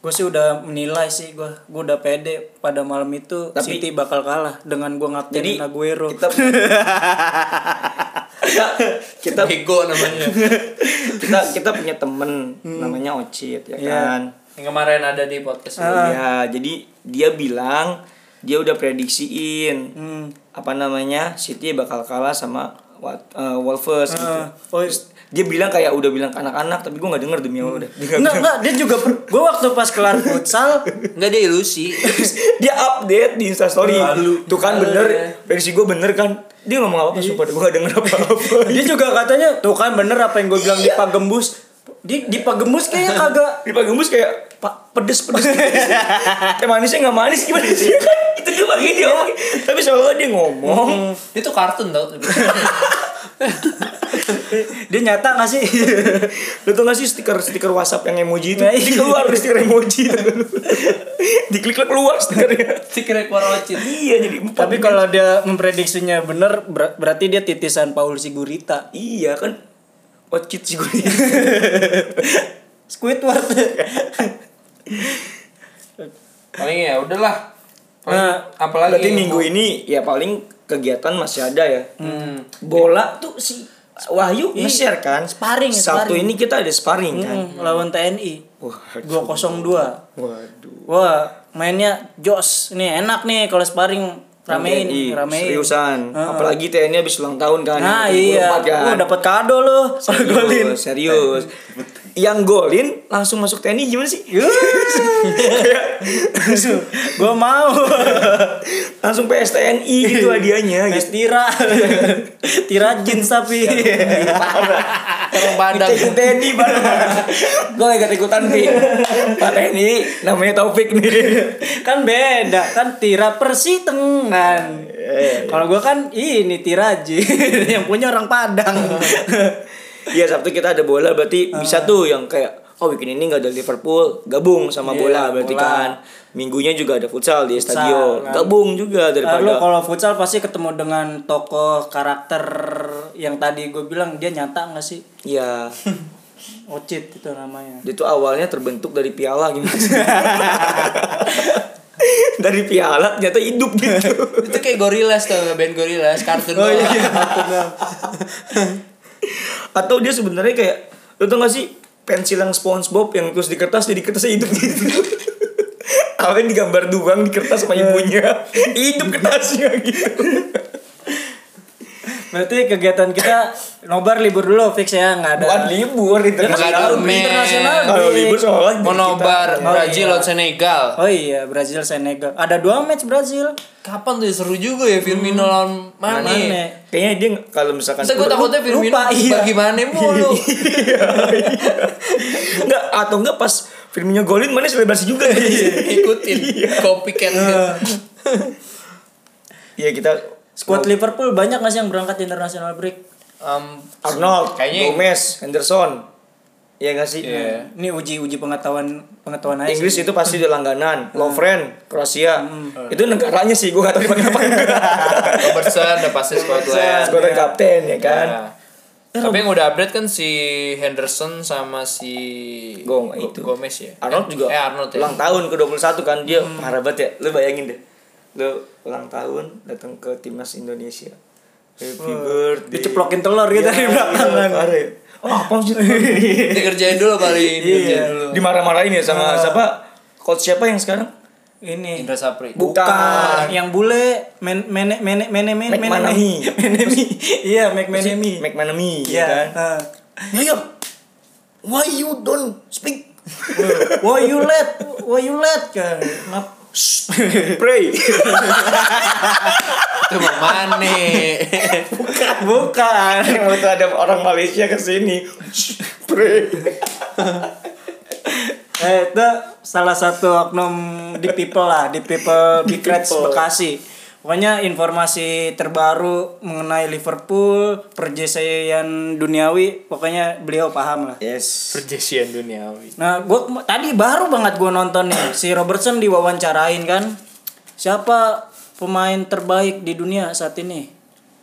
Gue sih udah menilai sih gue gue udah pede pada malam itu Tapi- City bakal kalah dengan gue jadi ngaptenin Aguero kita [LAUGHS] kita kita Bego namanya. [LAUGHS] kita kita punya temen namanya Ocit ya Iya. kan yang kemarin ada di podcast Ah. ya jadi dia bilang dia udah prediksiin hmm. apa namanya City bakal kalah sama Wat- eh, Wolves gitu. Ah. oh dia bilang kayak udah bilang ke anak-anak tapi gue nggak denger demi Allah udah. Dia nggak enggak enggak dia juga gue waktu pas kelar futsal Enggak dia ilusi. dia update di instastory. Lalu. tuh kan bener versi gue bener kan. Dia ngomong apa apa super gue gak denger apa apa [LAUGHS] dia juga katanya tuh kan bener apa yang gue bilang di Pak Gembus di di Pak Gembus kayaknya [LAUGHS] kagak. Di Pak Gembus kayak pak pedes pedes [LAUGHS] kayak manisnya nggak manis gimana sih? Kan itu dia lagi dia tapi soalnya dia ngomong. Itu kartun tau. [LAUGHS] dia nyata gak sih? [LAUGHS] Lu tau gak sih stiker stiker WhatsApp yang emoji itu? Nah, iya. di keluar di stiker emoji [LAUGHS] diklik keluar stikernya. Stiker keluar wajib. iya jadi tapi kalau dia memprediksinya bener ber- berarti dia titisan Paul Sigurita. Iya kan? Ocit sih gue Squidward Paling ya udahlah. Paling Nah, apalagi berarti minggu ini ya paling kegiatan masih ada ya Hmm. bola tuh si Wahyu nge-share kan Sparring, Sabtu sparring. ini kita ada sparring kan Hmm, lawan TNI Waduh. 202 Waduh. Wah, mainnya jos. Nih enak nih kalau sparring ramein, TNI, ramein. seriusan Heeh. apalagi TNI habis ulang tahun kan Nah, iya. 24 kan. Oh, dapat kado lo. [LAUGHS] Serius, serius yang golin langsung masuk TNI gimana sih Kayak Gua mau. langsung PSTNI gitu hadiahnya Mes gitu tira. [LAUGHS] tira jeans tapi. Terang badak. Ikut TNI bareng gue gak ikutan nih Pak TNI namanya Taufik nih kan beda kan tira persi tengan. Kalau gua kan ini tiraji [LAUGHS] yang punya orang Padang. [LAUGHS] Iya Sabtu kita ada bola berarti bisa tuh yang kayak oh weekend ini nggak ada Liverpool gabung sama Iya, bola berarti bola. kan minggunya juga ada futsal di Futsal, stadion kan. gabung juga Lalu daripada kalau futsal pasti ketemu dengan tokoh karakter yang tadi gue bilang dia nyata nggak sih? ya [LAUGHS] Ocit itu namanya. dia tuh awalnya terbentuk dari piala gimana sih? [LAUGHS] dari piala ternyata hidup gitu Itu kayak Gorillaz tuh, band Gorillaz, kartun Oh iya. [LAUGHS] atau dia sebenarnya kayak lu tau gak sih pensil yang SpongeBob yang terus di kertas jadi kertasnya hidup gitu. [LAUGHS] Awalnya digambar doang di kertas sama ibunya? [LAUGHS] Hidup kertasnya gitu [LAUGHS] Berarti kegiatan kita nobar libur dulu fix ya nggak ada. Bukan libur internasional internasional. Kalau libur soalnya Mau nobar Oh, Brazil iya. lawan Senegal. Oh iya Brazil Senegal. Ada dua match Brazil. Kapan tuh seru juga ya Firmino lawan Mane. Mane. Kayaknya dia kalau misalkan Masa gue takutnya Firmino lupa, iya. bagi Mane [LAUGHS] mulu. Enggak atau enggak pas Firmino golin mana selebrasi juga [LAUGHS] Ikutin copycat. Iya kita Squad Liverpool banyak nggak sih yang berangkat international break? Um, Arnold, Kayaknya- Gomez, Henderson. Iya gak sih? Iya. Ini uji-uji pengetahuan pengetahuan aja. Inggris sih. itu pasti udah langganan, Lovren, Kroasia. Itu negaranya sih, gue gak tau dipanggil apa. [LAUGHS] Robertson udah pasti Scotland. Scotland kapten ya kan. Nah. Tapi yang udah update kan si Henderson sama si Gong- Go- itu. Gomez ya. Arnold Eh, juga Eh Arnold ya. ulang tahun ke-21 kan dia parah banget ya. Lu bayangin deh. Lu ulang tahun datang ke timnas Indonesia. Happy birthday. Diceplokin telur gitu dari belakang kan. Parah ya. Oh, apa sih? [LAUGHS] Dikerjain dulu kali ini. Iya. Dimarah-marahin ya sama siapa? Coach siapa yang sekarang? Ini Indra Sapri. Bukan. yang bule men mene mene mene mene McManamy. [LAUGHS] menemi iya McManamy McManamy iya ya kan. ah. Ya, ya. Why you don't speak? [LAUGHS] why you let why you let kan [LAUGHS] Pray. Itu Mane. bukan, bukan. Waktu ada orang Malaysia ke sini. Pray. eh itu salah satu oknum di people lah di people Di big Reds People. Bekasi pokoknya informasi terbaru mengenai Liverpool perjesian duniawi pokoknya beliau paham lah Yes. Perjesian duniawi. Nah, gua tadi baru banget gua nonton nih si Robertson diwawancarain kan. Siapa pemain terbaik di dunia saat ini?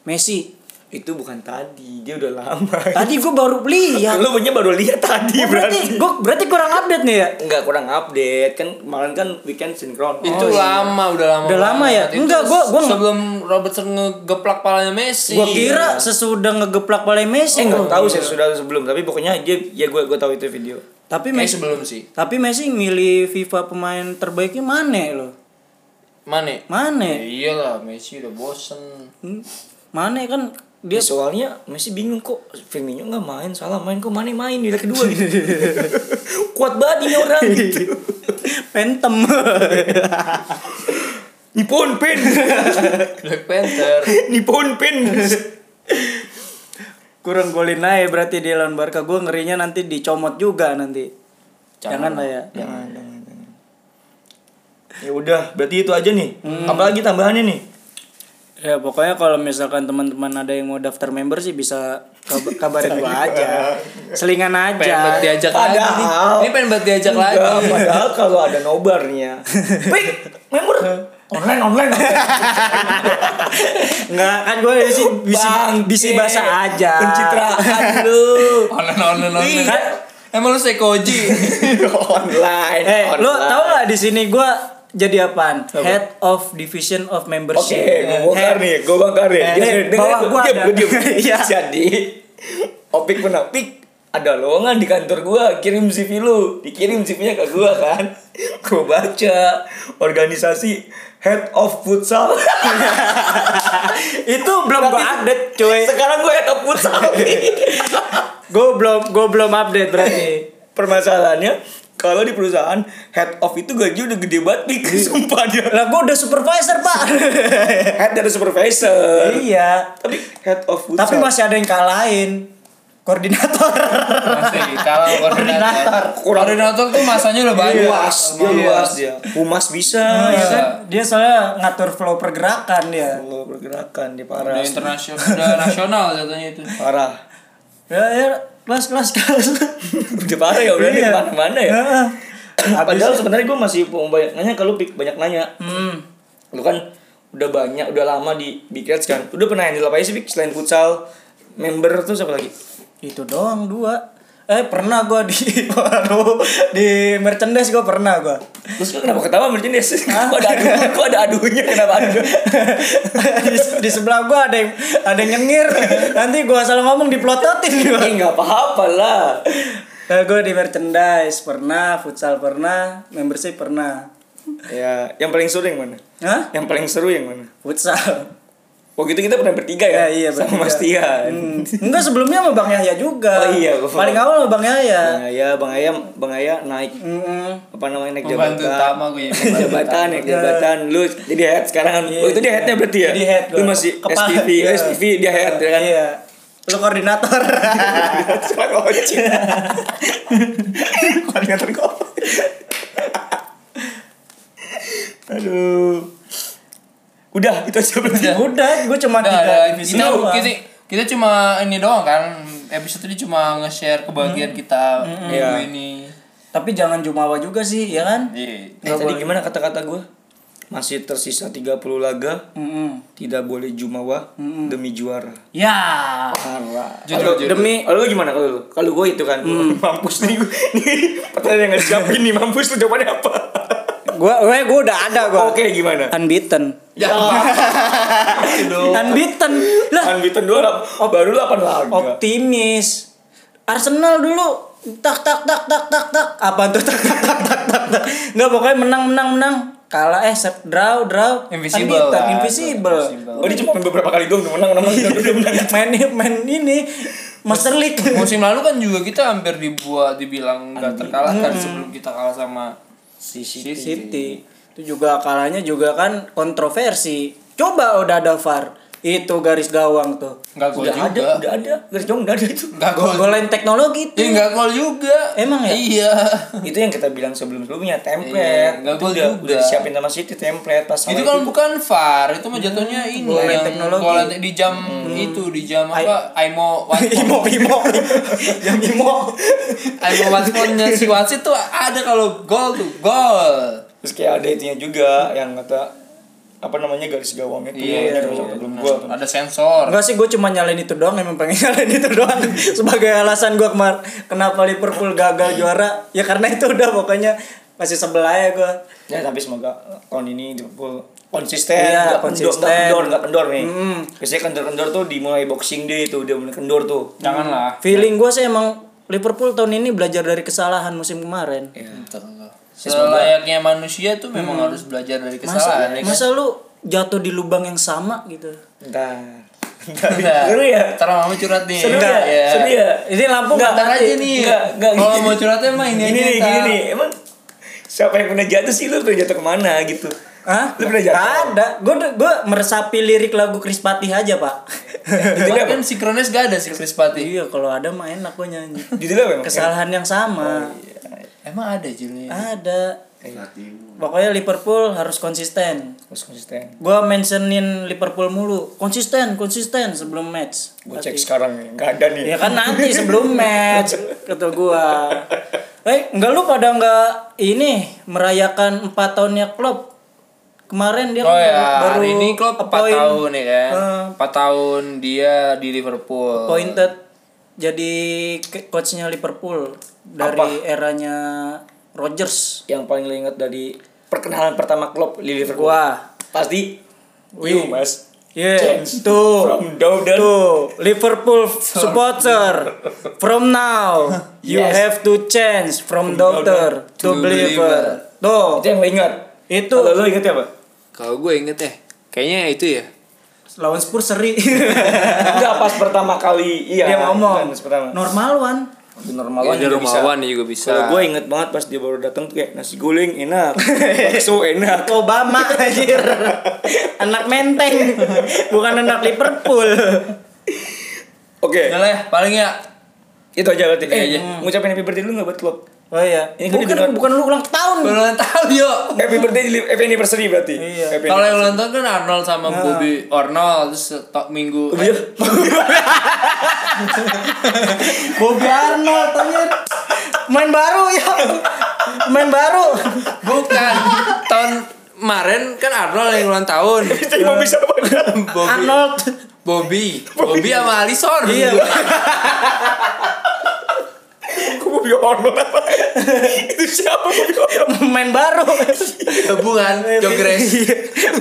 Messi. Itu bukan tadi, dia udah lama. Tadi gua baru lihat. Lu punya baru lihat tadi Oh, berarti berarti. gua berarti kurang update nih ya. Enggak kurang update kan kemarin kan weekend sinkron. Itu lama, udah lama. Udah lama ya? Itu Enggak, gua- gua nge- sebelum Robertson ngegeplak palanya Messi. Gua kira sesudah ngegeplak palai Messi. Eh enggak tahu sih sudah sebelum tapi pokoknya dia ya gue gue tahu itu video. Tapi Kayak Messi sebelum sih. tapi Messi milih FIFA pemain terbaiknya Mane loh. Mane. Ya Mane. iyalah, Messi udah bosen. Hmm. Mane kan dia soalnya masih bingung kok Firmino nggak main salah main kok mana main di kedua gitu. [LAUGHS] Kuat banget ini orang gitu. [LAUGHS] pentem. [LAUGHS] Nippon pin. Black Panther. Nippon pin. Kurang golin aja berarti dia lawan Barca. Gua ngerinya nanti dicomot juga nanti. Jangan, Jangan. lah ya. Jangan, jangan, jangan. Ya udah, berarti itu aja nih. Apalagi tambahannya nih? Ya pokoknya kalau misalkan teman-teman ada yang mau daftar member sih bisa kab- [LAUGHS] kabarin gua aja. Selingan Pengen aja. diajak lagi nih. Padahal- Ini pengen banget diajak lagi. Enggak, padahal kalau ada nobarnya. [LAUGHS] Pik, member online online. Enggak kan gue sih bisi Bangke. bisi bahasa aja. Pencitraan [LAUGHS] lu. Online online online. Iya. Emang lu sekoji? online. Eh, lo online. tau gak di sini gue jadi apaan? Head of Division of Oke, Membership. gue bongkar nih, gue bongkar nih. Dia- dia- bawah gua dia- ada. dia- dia- [LAUGHS] Iya. Jadi, Opik pernah pik ada lowongan di kantor gua kirim CV lu dikirim CV-nya ke gua kan gua baca organisasi head of futsal [LAUGHS] itu belum gue update cuy sekarang gua head of futsal [LAUGHS] gue belum gue belum update berarti permasalahannya kalau di perusahaan head of itu gaji udah gede banget pik sumpah dia. Lah gue udah supervisor pak. [LAUGHS] Head dari supervisor. Iya. Tapi head of futsal. Tapi masih ada yang kalahin. Koordinator. Masih kalau koordinator. Kurang- Koordinator tuh masanya udah banyak. luas dia Iya. luas dia. humas bisa. Iya kan? Dia soalnya ngatur flow pergerakan dia. Kalau pergerakan dia parah. Udah internasional, udah nasional katanya itu. parah. Ya ya kelas kelas kelas udah parah ya udah di Iya. mana-mana ya Heeh. padahal sebenarnya gue masih mau banyak nanya kalau Pik, banyak nanya hmm. lu kan udah banyak udah lama di Big Reds kan udah pernah yang apa aja sih Pik? selain futsal member tuh siapa lagi itu doang dua eh pernah gua di [LAUGHS] di merchandise gua pernah gua. Terus lu kenapa ketawa merchandise? [LAUGHS] Kok ada adu kok ada adunya? Kenapa adu? [LAUGHS] Di, di sebelah gua ada yang ada yang nyengir. Nanti gua salah ngomong diplototin gua. Eh nggak apa-apa lah. Nah, gue di merchandise pernah, futsal pernah, membership pernah. ya yang paling seru yang mana? Hah? yang paling seru yang mana? Futsal. Oh gitu kita pernah bertiga ya? Ya, iya, Sama bertiga. Mas Tian. Hmm. Enggak sebelumnya sama Bang Yahya juga. Oh iya, gua Paling awal sama Bang Yahya. Bang Ayah, Bang Ayah, Bang Ayah naik Mm-mm. apa namanya naik Pembantu jabatan. utama gue ya. [LAUGHS] Naik jabatan, naik jabatan. Lu jadi head sekarang kan. Iya, oh itu dia headnya berarti ya? Jadi head Lu masih Kepala. SPV, Iya. SPV dia head ya kan? Iya. Lu koordinator. [LAUGHS] Suka ngoceh. [LAUGHS] Koordinator kok. Aduh. Udah, itu aja berarti. Udah, gue cuma Udah, tiga ada kita, doang. kita, kita cuma ini doang kan episode ini cuma nge-share kebahagiaan kita minggu Iya. ini. Tapi jangan jumawa juga sih, ya kan? Iya. Eh, tadi gimana kata-kata gue? Masih tersisa 30 laga, Mm-mm. tidak boleh jumawa demi juara. Ya. Parah. Jujur, jujur. demi kalau lu gimana kalau lu? Kalau gue itu kan [LAUGHS] mampus nih gue. Nih pertanyaan yang nggak dijawabin nih mampus lu jawabannya apa? Gua gue gua udah ada gua. Oke gimana? Unbeaten. Ya. [LAUGHS] Unbeaten. Lah, Unbeaten dua oh, baru 8 laga. optimis. Arsenal dulu tak tak tak tak tak tak apa tuh [LAUGHS] tak tak tak tak tak tak nggak pokoknya menang menang menang kalah eh set draw draw Invisible Unbeaten, lah. invisible Oh dia cuma main beberapa kali doang menang menang menang udah menang. main main ini Master League Musim lalu kan juga kita hampir dibuat dibilang gak terkalahkan sebelum kita kalah sama Si City itu juga kalahnya juga kan kontroversi. Coba udah ada VAR itu garis gawang tuh Enggak gol Udah juga. ada, udah ada. Garis jauh udah ada itu. Enggak Gol gol. golain teknologi Ya itu enggak gol juga. Emang ya? Iya. itu yang kita bilang sebelum-sebelumnya template. Iya, nggak Itu gol juga. udah disiapin sama City template pas itu kan bukan VAR, itu mah jatuhnya ini Gol yang teknologi. gol di jam itu di jam apa? Aimo [LAUGHS] Imo Imo yang Imo Aimo Watfordnya si wasit tuh ada kalau gol tuh gol. Terus kayak ada itunya juga yang kata apa namanya garis gawangnya tuh Iya, iya, belum gua tuh. ada sensor. Enggak sih gue cuma nyalain itu doang emang pengen [LAUGHS] nyalain itu doang sebagai alasan gue kemar kenapa Liverpool gagal juara ya karena itu udah pokoknya masih sebelah ya gue Ya tapi semoga tahun ini Liverpool konsisten, Iya, kendor, konsisten. kendor, nggak kendor nih. Mm. Biasanya kendor-kendor tuh dimulai boxing day tuh, udah mulai kendor tuh. Janganlah. feeling gue sih emang Liverpool tahun ini belajar dari kesalahan musim kemarin Iya. Selayaknya manusia tuh memang harus belajar dari masa, kesalahan ya kan? masa lu jatuh di lubang yang sama gitu. Enggak. [LAUGHS] Seru ya? Ntar mama curhat nih. Seru Enggak, ya? Seru ya? ini lampu Ntar mati. aja nih. Enggak, enggak, Kalau mau curhatnya mah ini Gini aja. nih, gini Tar. nih. Emang siapa yang pernah jatuh sih lu pernah jatuh ke mana gitu? Hah? Lu pernah jatuh? Ada. Gue gue meresapi lirik lagu Chris Patih aja, Pak. [LAUGHS] Itu kan sinkronis gak ada sih Chris Pati. iya, kalau ada mah enak gue nyanyi. Judulnya apa emang? Kesalahan yang sama. Emang ada Juli. Ada. Pokoknya Liverpool harus konsisten. Harus konsisten. Gue mentionin Liverpool mulu. Konsisten, konsisten sebelum match. Gue cek sekarang nih, nggak ada nih. Ya kan nanti sebelum [LAUGHS] match kata gua. Eh, enggak lu pada enggak ini merayakan 4 tahunnya Klopp. Kemarin dia Oh kan ya, baru hari ini Klopp 4 appoint- tahun ya kan. Eh. 4 tahun dia di Liverpool. appointed jadi coachnya Liverpool dari eranya Rodgers. Yang paling lu ingat dari perkenalan pertama klub di Liverpool. Wah, Pasti you, Mas. yeah, Change tuh. From Dowden. Tuh, Liverpool supporter. From now, [LAUGHS] you Yes. have to change from doctor to, to believer. believer. Tuh, Itu yang ingat. itu Kalau lu ingat apa? Kalau gue inget ya, kayaknya itu ya. Lawan Spurs seri. Enggak pas pertama kali iya. Dia ngomong pertama. normal one. Normal Ya, banget juga bisa. Rumawan juga bisa. Kalau gue inget banget pas dia baru datang tuh kayak nasi guling enak, [LAUGHS] bakso enak. Obama anjir. anak menteng, bukan anak Liverpool. Oke, Udah lah ya, paling ya. itu aja berarti. Eh, aja. ngucapin happy birthday dulu nggak buat klub? Oh iya, Ini kan bukan didengar- bukan lu ulang tahun. Ulang tahun yuk. Happy birthday, happy anniversary berarti. Iya. Kalau yang ulang tahun kan Arnold sama Bobby Arnold terus tok minggu. Oh, iya. [LAUGHS] Bobby Arnold anjir. Main baru ya. Main baru. Bukan. tahun kemarin kan Arnold yang ulang tahun. [LAUGHS] Bobby. Arnold. Bobby. Bobby sama Alisson. Iya. [LAUGHS] Bilang Arnold apa? [LAUGHS] Itu siapa mau bilang Arnold? Main baru. Hubungan Jogres.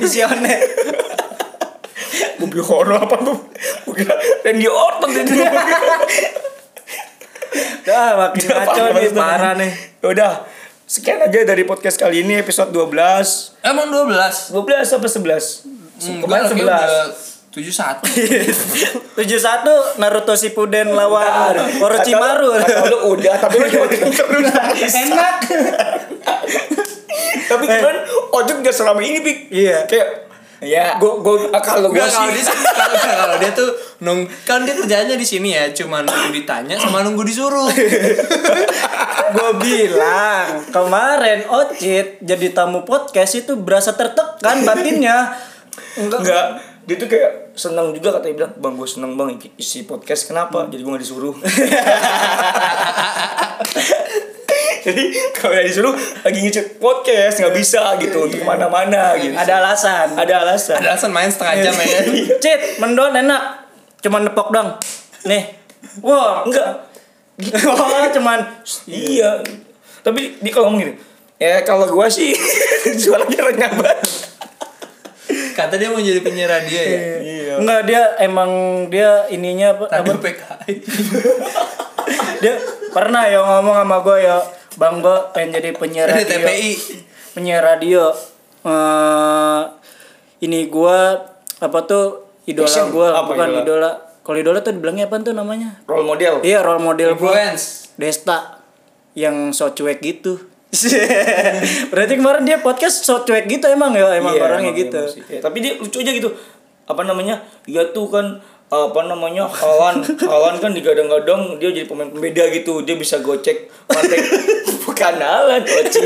Visioner. Mau bilang Arnold apa tuh? Kira Randy Orton itu. Dah makin ngaco nih parah nih. Udah. Sekian aja dari podcast kali ini episode 12. Emang 12. 12 sampai 11. Kemarin Enggak, 11. 71. [LAUGHS] tujuh satu Naruto Shippuden lawan Orochimaru. Lu udah, tapi lu cuma terus. [LAUGHS] Enak. Tapi kan Ojek gak selama ini, Pik. Iya. Kayak ya gua gua kalau gua Enggak, kalau dia sih sih- kalau kalau dia tuh nung kan dia kerjanya di sini ya, cuma nunggu ditanya sama nunggu disuruh. [LAUGHS] Gue bilang kemarin Ocit jadi tamu podcast itu berasa tertekan batinnya. Enggak. enggak dia tuh kayak seneng juga katanya bilang bang gue seneng bang isi podcast kenapa? Jadi gue gak disuruh. [LAUGHS] Jadi kalau nggak disuruh lagi ngecek podcast nggak bisa gitu untuk ke mana-mana gitu. Ada alasan. ada alasan. Ada alasan main setengah jam [LAUGHS] ya. Cit, mendon enak. Cuman nepok dong. Nih. Wah, enggak. [LAUGHS] Oh, cuman iya. Tapi dia kalau ngomong gitu ya kalau gue sih suaranya renyah banget. Kata dia mau jadi penyiar radio ya. iya enggak dia emang dia ininya apa, Radio PKI. [LAUGHS] dia pernah ya ngomong sama gue ya bang gue pengen jadi penyiar radio. TPI. penyiar radio. Eh, ini gue apa tuh idola gue bukan idola? idola. Kalau idola tuh dibilangnya apa tuh namanya? Role model. Iya role model gue. Desta. Yang so cuek gitu. [LAUGHS] Berarti kemarin dia podcast so cuek gitu emang ya emang Iya, orangnya gitu. Ya, tapi dia lucu aja gitu apa namanya dia tuh kan apa namanya kawan kawan kan digadang-gadang dia jadi pemain pembeda gitu dia bisa gocek pantai [LAUGHS] bukan Alan Oci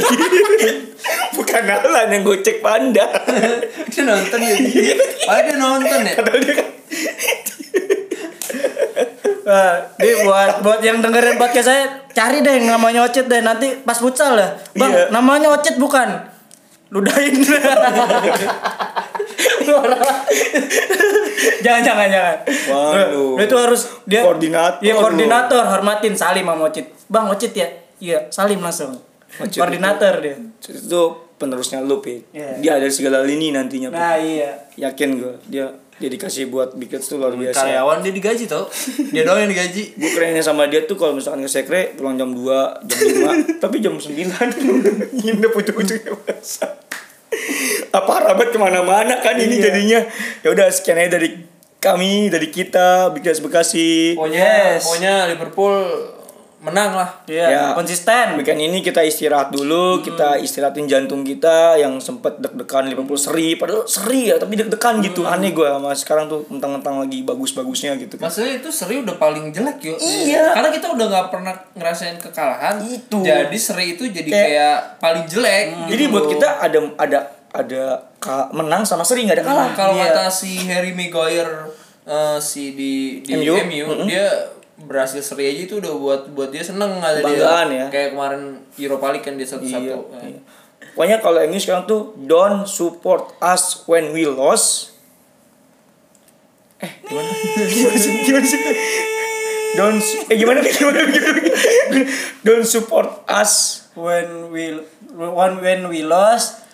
[LAUGHS] bukan Alan yang gocek panda [LAUGHS] Dia nonton ya. Padahal dia nonton ya. dia kan Wah, di buat buat yang dengerin podcast saya cari deh yang namanya Ocit deh nanti pas futsal ya. Bang, Iya. namanya Ocit bukan. Ludahin. [LAUGHS] jangan jangan jangan. Waduh. Dia tuh harus dia Koordinator Iya, lu. koordinator, hormatin Salim sama Ocit. Bang Ocit ya? Iya, Salim langsung. Ocit koordinator dia. itu penerusnya lu Pit. Iya. dia ada segala lini nantinya Pit. Nah, iya. yakin gue dia dedikasi buat Big Kids tuh luar biasa Karyawan dia digaji tau. [LAUGHS] Dia doang yang digaji. gue kerennya sama dia tuh kalau misalkan ke sekre pulang jam 2 jam 5 [LAUGHS] tapi jam 9 nginep ujung-ujungnya masa apa rabat ke mana-mana kan ini jadinya. Ya udah sekian aja dari kami dari kita Big Kids Bekasi. Pokoknya, Yes. pokoknya Liverpool menang lah. Iya, Ya. konsisten. Weekend ini kita istirahat dulu, kita istirahatin jantung kita yang sempet deg-degan Liverpool seri, padahal seri ya, tapi deg-degan gitu. Aneh gue sama sekarang tuh mentang-mentang lagi bagus-bagusnya gitu kan. Maksudnya itu seri udah paling jelek yuk. Iya. Karena kita udah nggak pernah ngerasain kekalahan. Itu. Jadi seri itu jadi Kayak- kayak, paling jelek. Jadi gitu buat loh. kita ada ada ada menang sama seri nggak ada kalah. kalau Iya. kata si Harry Maguire eh, si di di MU? MU, dia berhasil seri aja itu udah buat buat dia seneng ada Kebanggaan dia. ya. Kayak kemarin Europa League kan dia satu-satu. Iya, Eh. iya. Pokoknya kalau MU sekarang tuh don't support us when we lost. Eh, gimana? gimana [LAUGHS] sih? Gimana sih? Don't eh gimana gimana [LAUGHS] gimana? Don't support us when we when when we lost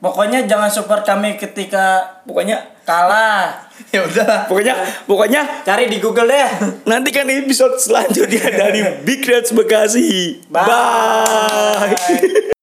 pokoknya jangan support kami ketika pokoknya kalah [LAUGHS] Ya udah. pokoknya pokoknya cari di Google deh nantikan episode selanjutnya dari Big Reds Bekasi. Bye. Bye. [LAUGHS]